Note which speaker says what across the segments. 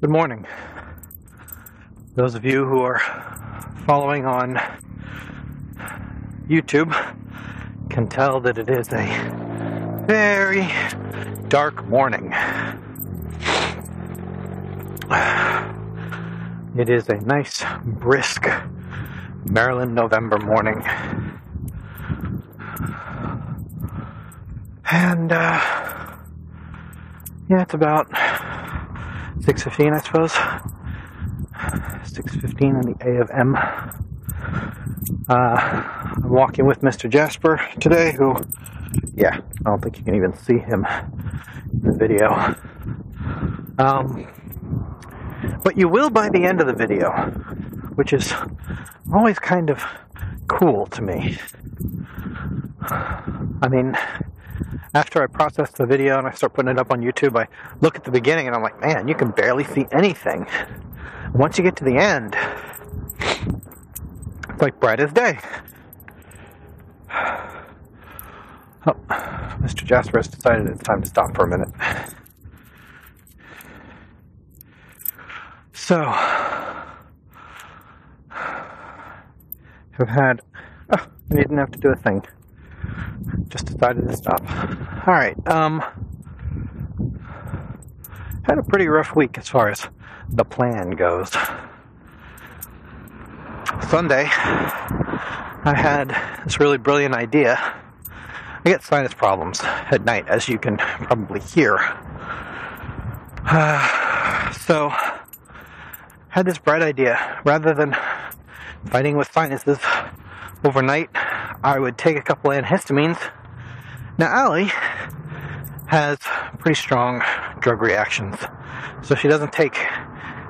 Speaker 1: Good morning. Those of you who are following on YouTube can tell that it is a very dark morning. It is a nice, brisk Maryland November morning. And, uh, yeah, it's about 6.15, I suppose. 6.15 in the A of M. Uh, I'm walking with Mr. Jasper today, who, yeah, I don't think you can even see him in the video. Um, but you will by the end of the video, which is always kind of cool to me. I mean, after I process the video and I start putting it up on YouTube, I look at the beginning and I'm like, man, you can barely see anything. Once you get to the end, it's like bright as day. Oh, Mr. Jasper has decided it's time to stop for a minute. So, I've had. Oh, I didn't have to do a thing just decided to stop. All right. Um, had a pretty rough week as far as the plan goes. Sunday, I had this really brilliant idea. I get sinus problems at night, as you can probably hear. Uh, so, had this bright idea. Rather than fighting with sinuses overnight, I would take a couple antihistamines now, Allie has pretty strong drug reactions, so she doesn't take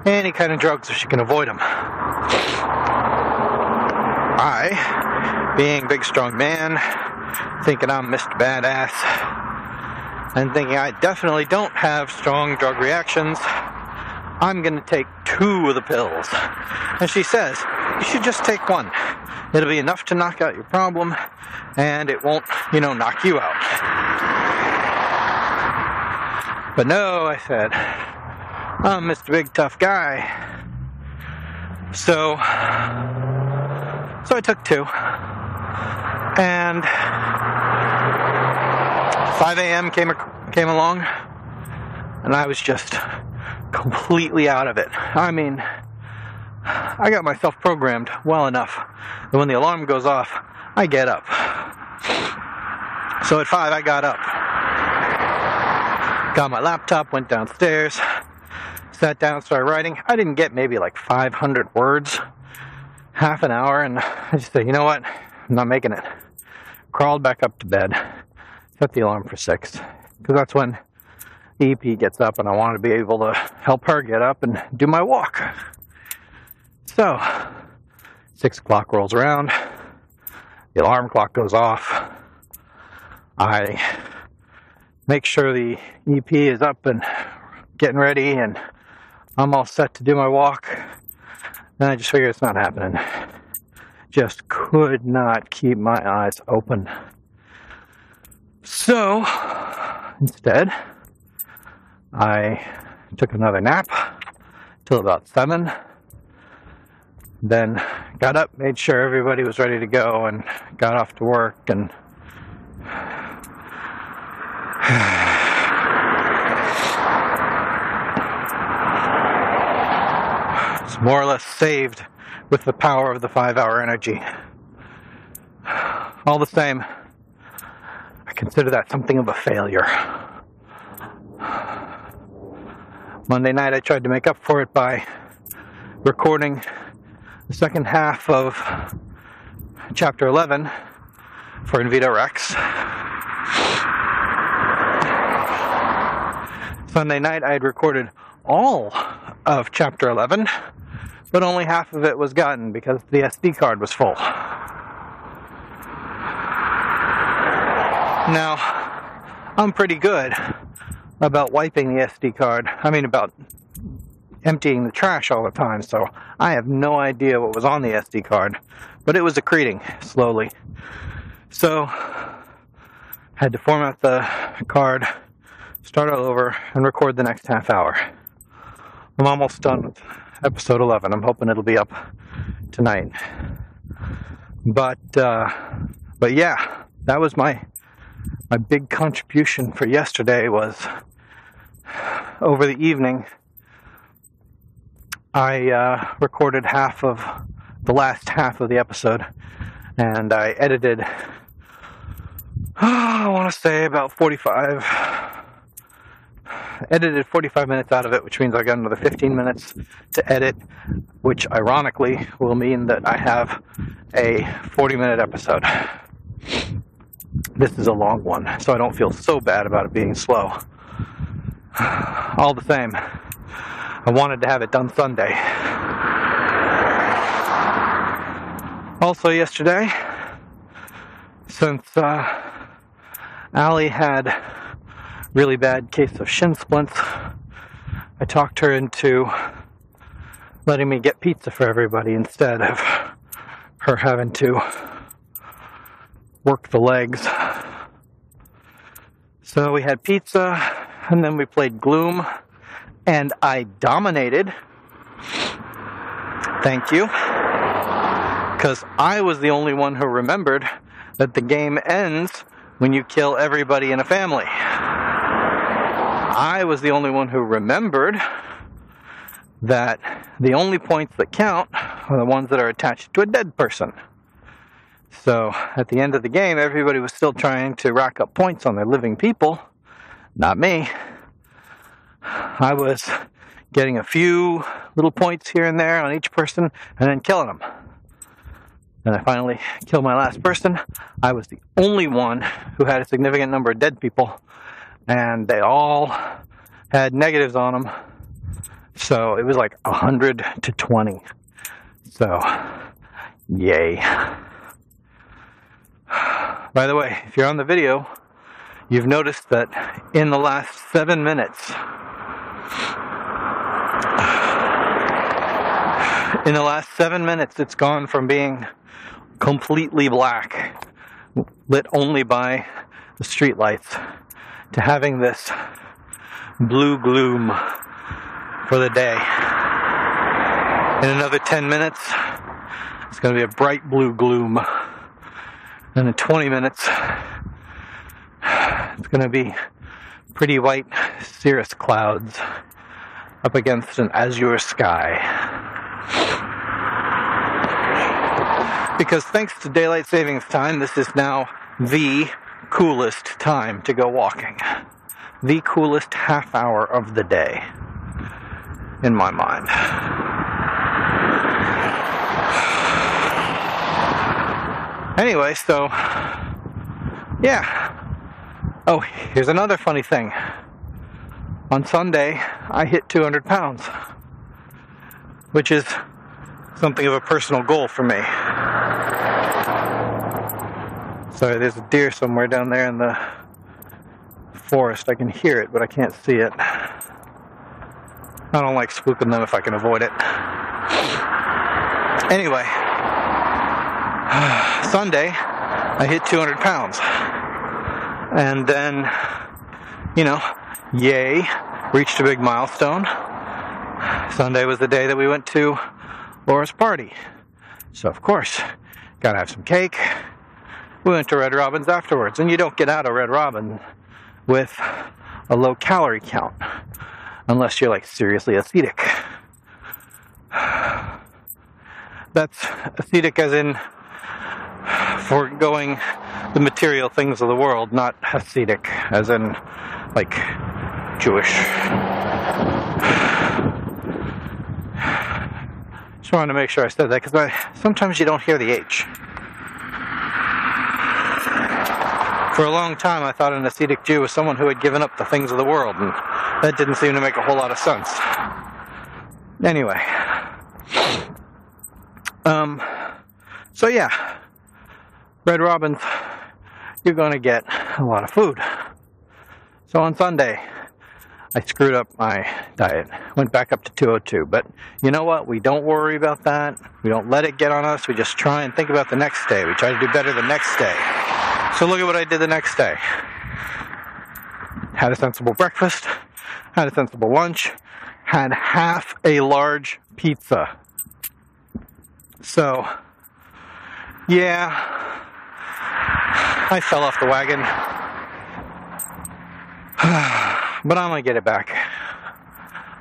Speaker 1: any kind of drugs if she can avoid them. I, being big strong man, thinking I'm Mr. Badass, and thinking I definitely don't have strong drug reactions, I'm gonna take two of the pills. And she says, you should just take one. It'll be enough to knock out your problem, and it won't, you know, knock you out. But no, I said, I'm Mr. Big Tough Guy. So, so I took two. And 5 a.m. came came along, and I was just completely out of it. I mean, I got myself programmed well enough that when the alarm goes off, I get up. So at 5, I got up. Got my laptop, went downstairs, sat down, started writing. I didn't get maybe like 500 words, half an hour, and I just said, you know what? I'm not making it. Crawled back up to bed, set the alarm for 6, because that's when EP gets up, and I want to be able to help her get up and do my walk. So, 6 o'clock rolls around, the alarm clock goes off. I make sure the EP is up and getting ready, and I'm all set to do my walk. Then I just figure it's not happening. Just could not keep my eyes open. So, instead, I took another nap till about 7 then got up, made sure everybody was ready to go, and got off to work and it's more or less saved with the power of the five hour energy. All the same, I consider that something of a failure. Monday night, I tried to make up for it by recording the second half of chapter 11 for Invito Rex. Sunday night, I had recorded all of chapter 11, but only half of it was gotten because the SD card was full. Now, I'm pretty good about wiping the SD card. I mean, about emptying the trash all the time, so I have no idea what was on the SD card, but it was accreting slowly. So, had to format the card, start all over, and record the next half hour. I'm almost done with episode 11. I'm hoping it'll be up tonight. But uh, but yeah, that was my my big contribution for yesterday was over the evening. I uh, recorded half of the last half of the episode, and I edited. Oh, I want to say about 45 edited 45 minutes out of it, which means I got another 15 minutes to edit, which ironically will mean that I have a 40 minute episode. This is a long one, so I don't feel so bad about it being slow. All the same, I wanted to have it done Sunday. Also, yesterday, since uh, Allie had really bad case of shin splints, I talked her into letting me get pizza for everybody instead of her having to work the legs. So we had pizza, and then we played Gloom, and I dominated. Thank you. Because I was the only one who remembered that the game ends when you kill everybody in a family. I was the only one who remembered that the only points that count are the ones that are attached to a dead person. So at the end of the game, everybody was still trying to rack up points on their living people. Not me. I was getting a few little points here and there on each person and then killing them. And I finally killed my last person. I was the only one who had a significant number of dead people and they all had negatives on them. So it was like 100 to 20. So, yay. By the way, if you're on the video, you've noticed that in the last seven minutes, in the last seven minutes, it's gone from being completely black, lit only by the street lights, to having this blue gloom for the day. In another 10 minutes, it's going to be a bright blue gloom. And in 20 minutes, it's going to be pretty white cirrus clouds up against an azure sky. Because thanks to daylight savings time, this is now the coolest time to go walking. The coolest half hour of the day, in my mind. Anyway, so, yeah. Oh, here's another funny thing. On Sunday, I hit 200 pounds, which is something of a personal goal for me. Sorry, there's a deer somewhere down there in the forest. I can hear it, but I can't see it. I don't like spooking them if I can avoid it. Anyway, Sunday, I hit 200 pounds. And then, you know, yay, reached a big milestone. Sunday was the day that we went to Laura's party. So, of course, gotta have some cake, we went to Red Robin's afterwards, and you don't get out of Red Robin with a low calorie count unless you're like seriously ascetic. That's ascetic as in foregoing the material things of the world, not ascetic as in like Jewish. Just wanted to make sure I said that because sometimes you don't hear the H. For a long time, I thought an ascetic Jew was someone who had given up the things of the world, and that didn't seem to make a whole lot of sense. Anyway, um, so yeah, Red Robin's, you're going to get a lot of food. So on Sunday, I screwed up my diet, went back up to 202. But you know what? We don't worry about that. We don't let it get on us. We just try and think about the next day. We try to do better the next day. So look at what I did the next day. Had a sensible breakfast, had a sensible lunch, had half a large pizza. So, yeah, I fell off the wagon. but I'm going to get it back.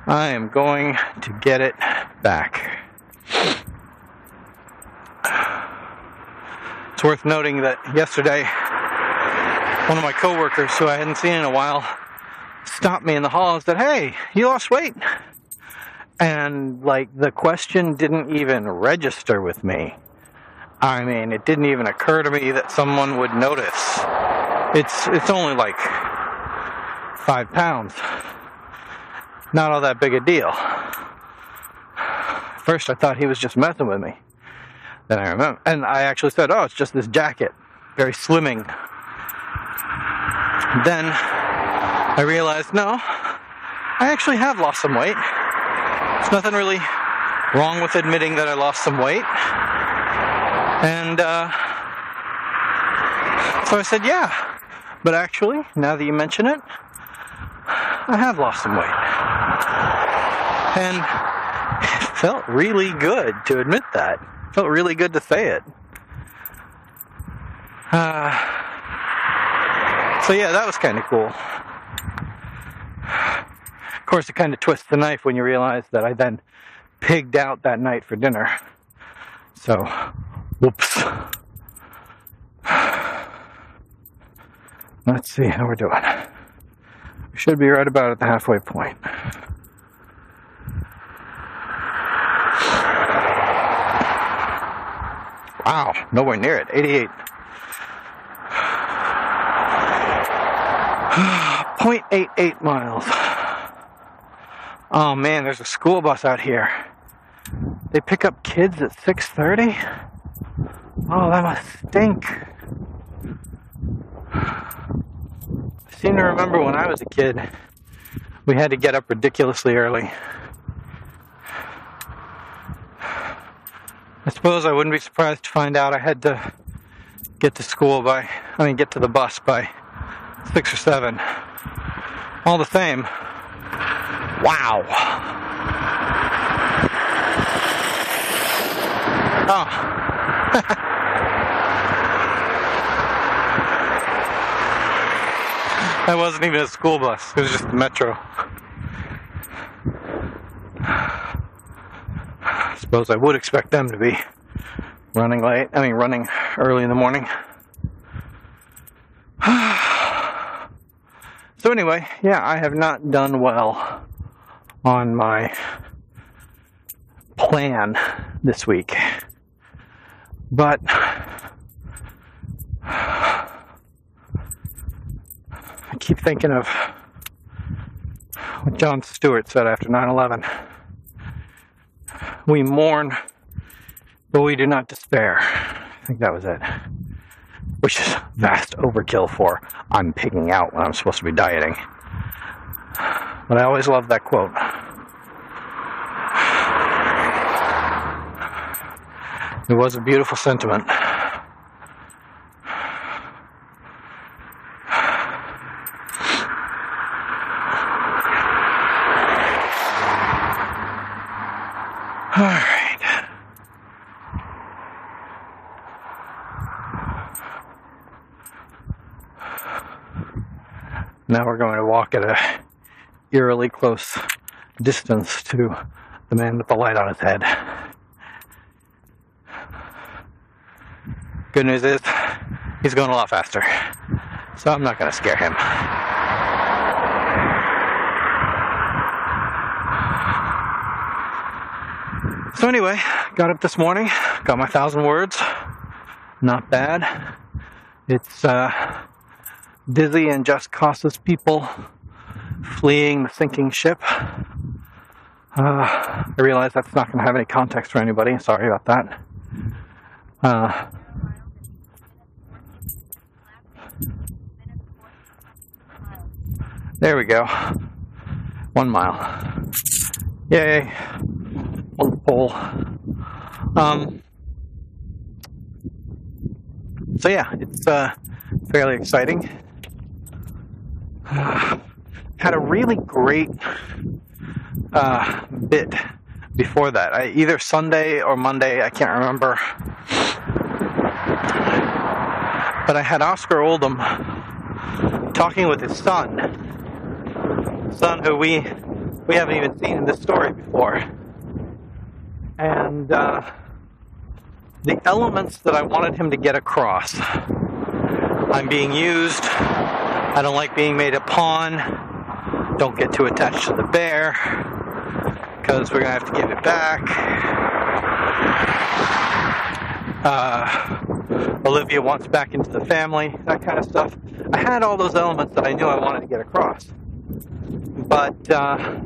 Speaker 1: I am going to get it back. It's worth noting that yesterday, one of my coworkers who I hadn't seen in a while stopped me in the hall and said, Hey, you lost weight? And like the question didn't even register with me. I mean, it didn't even occur to me that someone would notice. It's it's only like five pounds. Not all that big a deal. First, I thought he was just messing with me. Then I remember, and I actually said, "Oh, it's just this jacket, very slimming." Then I realized, no, I actually have lost some weight. There's nothing really wrong with admitting that I lost some weight. And uh, so I said, yeah. But actually, now that you mention it, I have lost some weight. And it felt really good to admit that. It felt really good to say it. Uh, so yeah, that was kind of cool. Of course, it kind of twists the knife when you realize that I then pigged out that night for dinner. So, whoops. Let's see how we're doing. We should be right about at the halfway point. Wow, nowhere near it. 88. 0.88 miles. Oh man, there's a school bus out here. They pick up kids at 6:30. Oh, that must stink. I seem to remember when I was a kid, we had to get up ridiculously early. I suppose I wouldn't be surprised to find out I had to get to school by, I mean, get to the bus by six or seven. All the same, wow. Oh. That wasn't even a school bus, it was just the metro. I suppose I would expect them to be running late, I mean, running early in the morning. So anyway, yeah, I have not done well on my plan this week. But I keep thinking of what Jon Stewart said after 9 11. We mourn, but we do not despair. I think that was it which is vast overkill for I'm pigging out when I'm supposed to be dieting. But I always love that quote. It was a beautiful sentiment. All right. Now we're going to walk at a eerily close distance to the man with the light on his head. Good news is, he's going a lot faster. So I'm not going to scare him. So anyway, got up this morning, got my thousand words. Not bad. It's uh dizzy and just causes people fleeing the sinking ship. Uh, I realize that's not going to have any context for anybody. Sorry about that. Uh, there we go. One mile. Yay. On the pole. Um, so yeah, it's uh, fairly exciting. Had a really great uh, bit before that. I, either Sunday or Monday, I can't remember. But I had Oscar Oldham talking with his son, son who we we haven't even seen in this story before, and uh, the elements that I wanted him to get across. I'm being used. I don't like being made a pawn. Don't get too attached to the bear because we're gonna have to give it back. Uh, Olivia wants back into the family, that kind of stuff. I had all those elements that I knew I wanted to get across. But uh,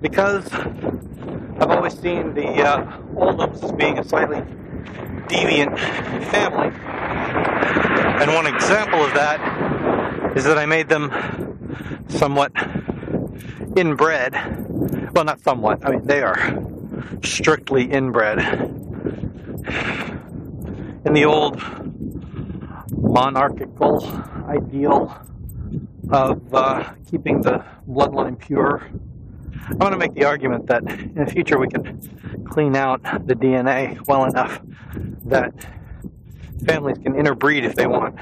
Speaker 1: because I've always seen the uh, Oldhams as being a slightly deviant family, and one example of that is that I made them somewhat inbred. Well, not somewhat, I mean, they are strictly inbred in the old monarchical ideal of uh, keeping the bloodline pure. I want to make the argument that in the future we can clean out the DNA well enough that families can interbreed if they want.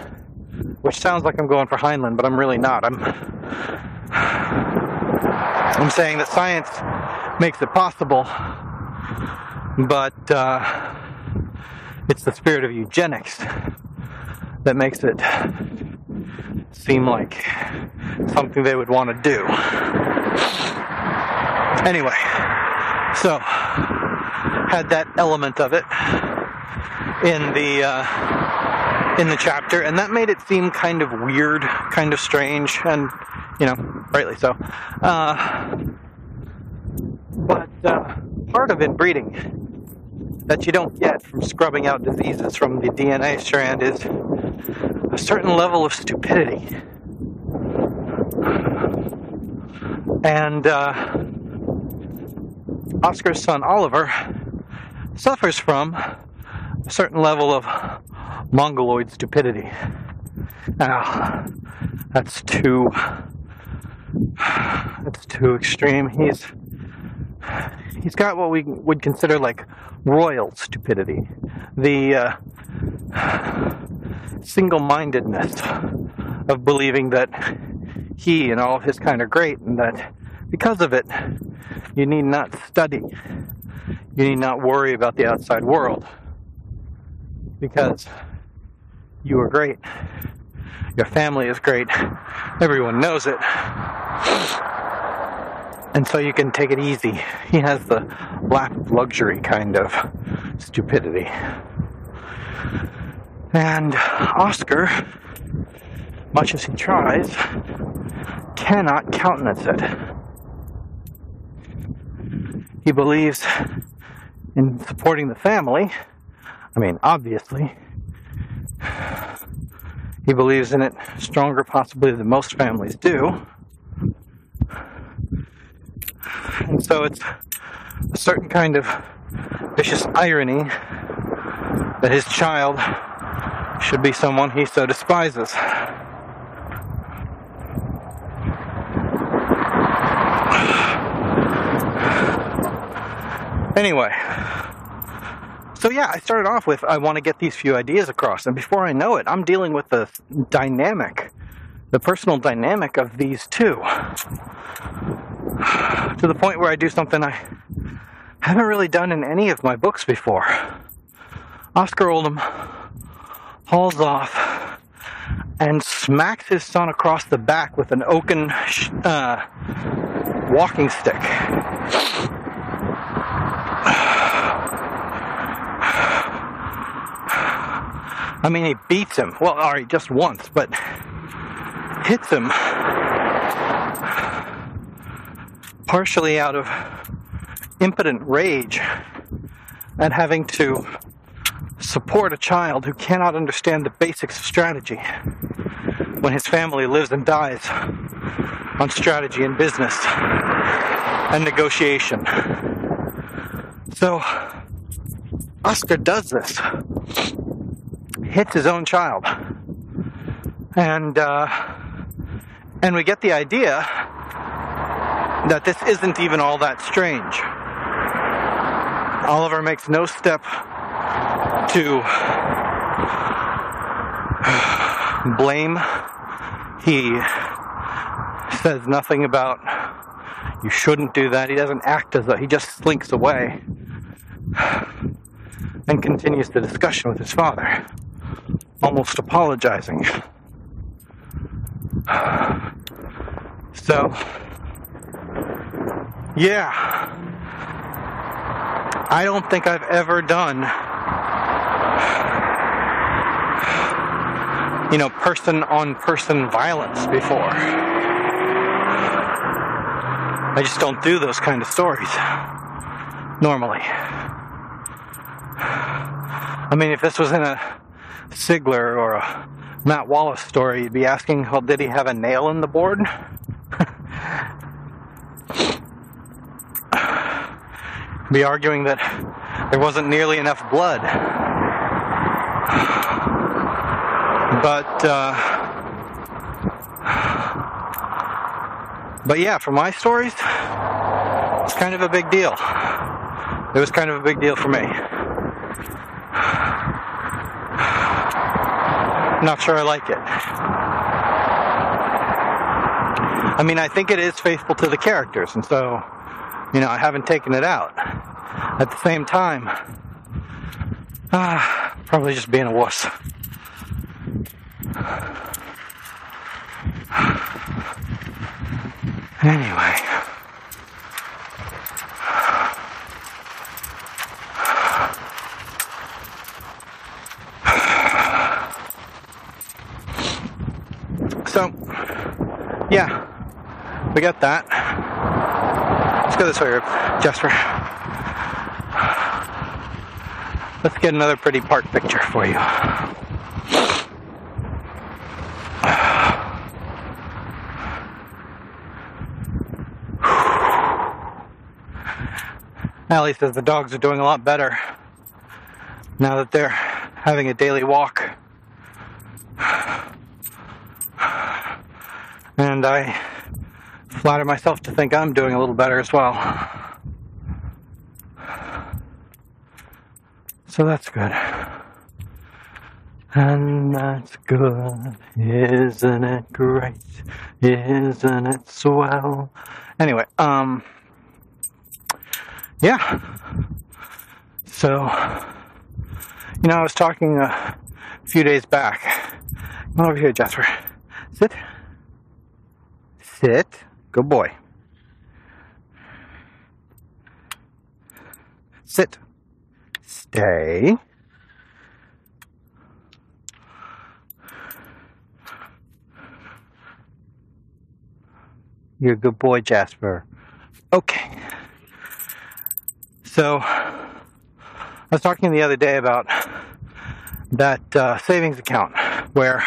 Speaker 1: Which sounds like I'm going for Heinlein, but I'm really not. I'm I'm saying that science makes it possible, but uh, it's the spirit of eugenics that makes it seem like something they would want to do. Anyway, so had that element of it in the uh, in the chapter, and that made it seem kind of weird, kind of strange, and you know, rightly so. Uh, but uh, part of inbreeding that you don't get from scrubbing out diseases from the DNA strand is a certain level of stupidity. And uh, Oscar's son Oliver suffers from a certain level of mongoloid stupidity. Now, that's too that's too extreme. He's he's got what we would consider like royal stupidity, the uh, single-mindedness of believing that he and all of his kind are great, and that because of it, you need not study, you need not worry about the outside world, because you are great. Your family is great. Everyone knows it and so you can take it easy. He has the lap of luxury kind of stupidity. And Oscar, much as he tries, cannot countenance it. He believes in supporting the family. I mean, obviously. He believes in it stronger, possibly, than most families do. And so it's a certain kind of vicious irony that his child should be someone he so despises. Anyway, so yeah, I started off with I want to get these few ideas across, and before I know it, I'm dealing with the dynamic, the personal dynamic of these two to the point where I do something I haven't really done in any of my books before. Oscar Oldham hauls off and smacks his son across the back with an oaken uh, walking stick. I mean, he beats him. Well, all right, just once, but hits him partially out of impotent rage at having to support a child who cannot understand the basics of strategy when his family lives and dies on strategy and business and negotiation. So, Oscar does this, hits his own child, and uh, and we get the idea that this isn't even all that strange. Oliver makes no step to blame. He says nothing about you shouldn't do that. He doesn't act as though he just slinks away and continues the discussion with his father, almost apologizing. So, yeah, I don't think I've ever done, you know, person on person violence before. I just don't do those kind of stories normally. I mean, if this was in a Sigler or a Matt Wallace story, you'd be asking, well, did he have a nail in the board? be arguing that there wasn't nearly enough blood. But, uh, but yeah, for my stories, it's kind of a big deal. It was kind of a big deal for me. Not sure I like it. I mean, I think it is faithful to the characters, and so, you know, I haven't taken it out. At the same time, ah, probably just being a wuss. Anyway. So, yeah, got that. Let's go this way, Jasper. Let's get another pretty park picture for you. Allie says the dogs are doing a lot better now that they're having a daily walk. And I flatter myself to think I'm doing a little better as well. So that's good. And that's good. Isn't it great? Isn't it swell? Anyway, um, yeah. So, you know, I was talking a few days back. Come over here, Jasper. Sit. Sit. Good boy. Sit. Stay. You're a good boy, Jasper. Okay. So, I was talking the other day about that uh, savings account where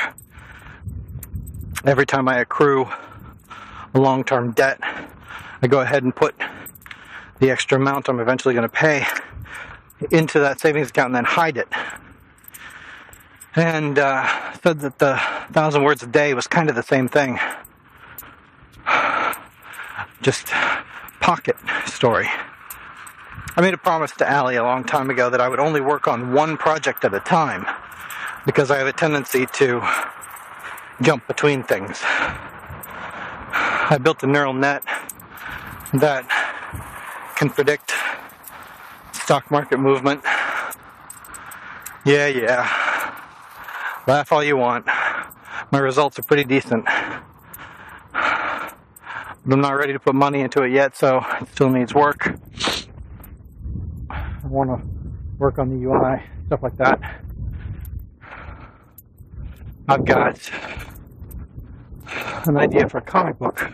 Speaker 1: every time I accrue a long term debt, I go ahead and put the extra amount I'm eventually going to pay into that savings account and then hide it. And uh, said that the thousand words a day was kind of the same thing. Just pocket story. I made a promise to Allie a long time ago that I would only work on one project at a time because I have a tendency to jump between things. I built a neural net that can predict stock market movement. Yeah, yeah. Laugh all you want. My results are pretty decent. But I'm not ready to put money into it yet, so it still needs work. I want to work on the UI, stuff like that. I've got an idea for a comic book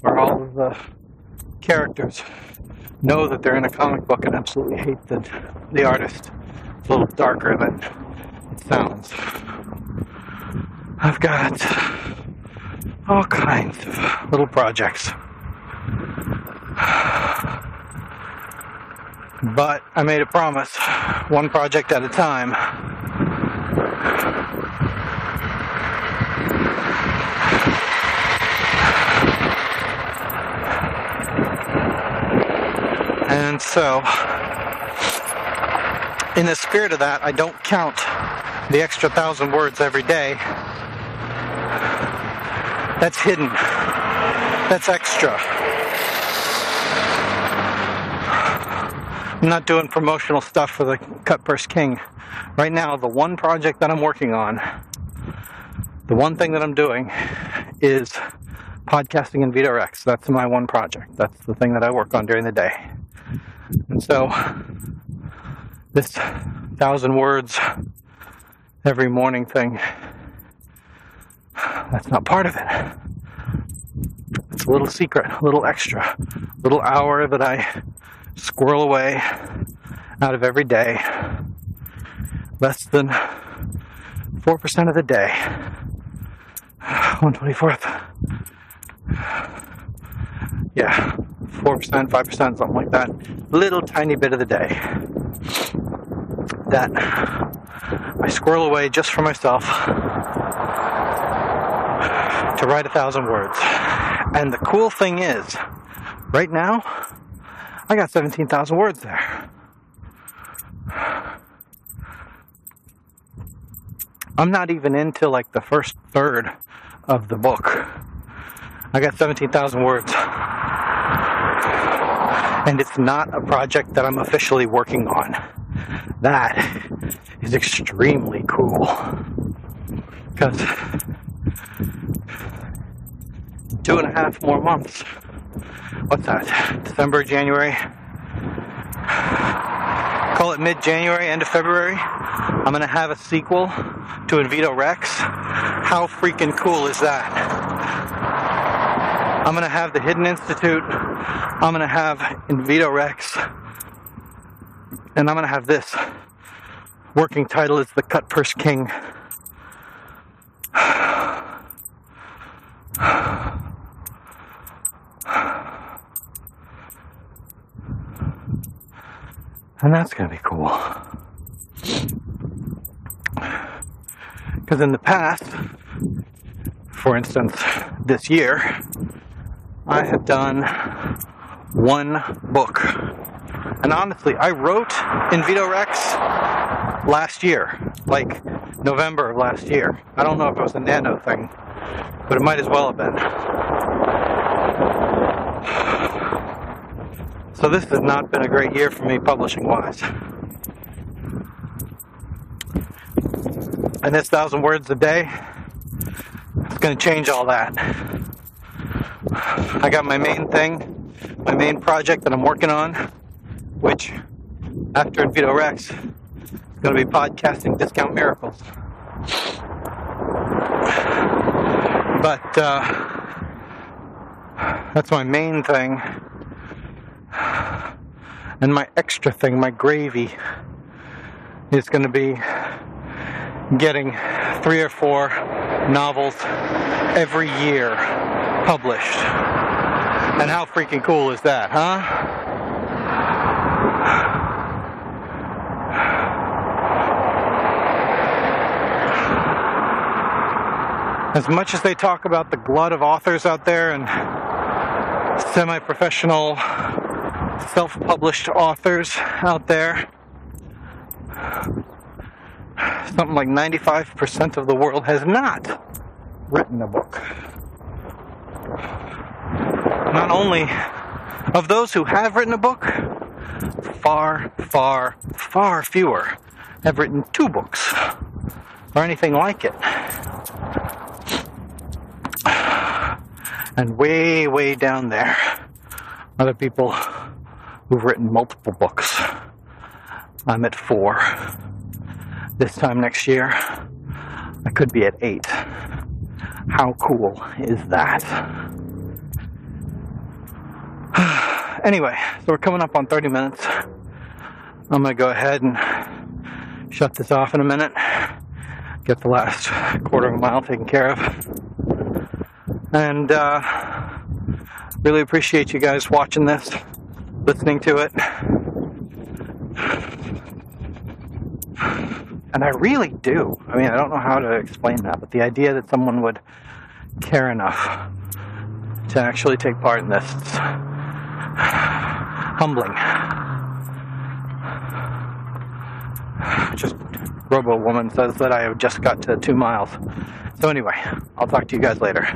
Speaker 1: where all of the characters know that they're in a comic book and absolutely hate the, the artist. It's a little darker than it sounds. I've got all kinds of little projects. But I made a promise, one project at a time. And so, in the spirit of that, I don't count the extra thousand words every day. That's hidden. That's extra. I'm not doing promotional stuff for the Cut Purse King. Right now, the one project that I'm working on, the one thing that I'm doing is podcasting in VitoRex. That's my one project. That's the thing that I work on during the day. And so, this thousand words every morning thing, that's not part of it. It's a little secret, a little extra, a little hour that I squirrel away out of every day. Less than 4% of the day. 124th. Yeah, 4%, 5%, something like that. Little tiny bit of the day that I squirrel away just for myself to write a thousand words. And the cool thing is, right now, I got 17,000 words there. I'm not even into like the first third of the book. I got 17,000 words. And it's not a project that I'm officially working on. That is extremely cool. Because two and a half more months. What's that? December, January? Call it mid January, end of February. I'm going to have a sequel to Invito Rex. How freaking cool is that? I'm to have the Hidden Institute. I'm to have Invito Rex. And I'm to have this. Working title is The Cut Purse King. And that's to be cool. Because in the past, for instance, this year, I have done one book. And honestly, I wrote in Vito Rex last year, like November of last year. I don't know if it was a nano thing, but it might as well have been. So this has not been a great year for me publishing wise. And this thousand words a day, it's going to change all that. I got my main thing, my main project that I'm working on, which after in Vito Rex, is going to be podcasting Discount Miracles. But uh, that's my main thing and my extra thing, my gravy, is going to be getting three or four novels every year published. And how freaking cool is that, huh? As much as they talk about the glut of authors out there and semi professional self published authors out there. Something like 95% of the world has not written a book. Not only of those who have written a book, far, far, far fewer have written two books or anything like it. And way, way down there, other people who've written multiple books. I'm at four. This time next year, I could be at eight. How cool is that? Anyway, so we're coming up on 30 minutes. I'm to go ahead and shut this off in a minute. Get the last quarter of a mile taken care of. And uh, really appreciate you guys watching this listening to it. And I really do. I mean, I don't know how to explain that, but the idea that someone would care enough to actually take part in this, humbling. Just Robo Woman says that I have just got to two miles. So, anyway, I'll talk to you guys later.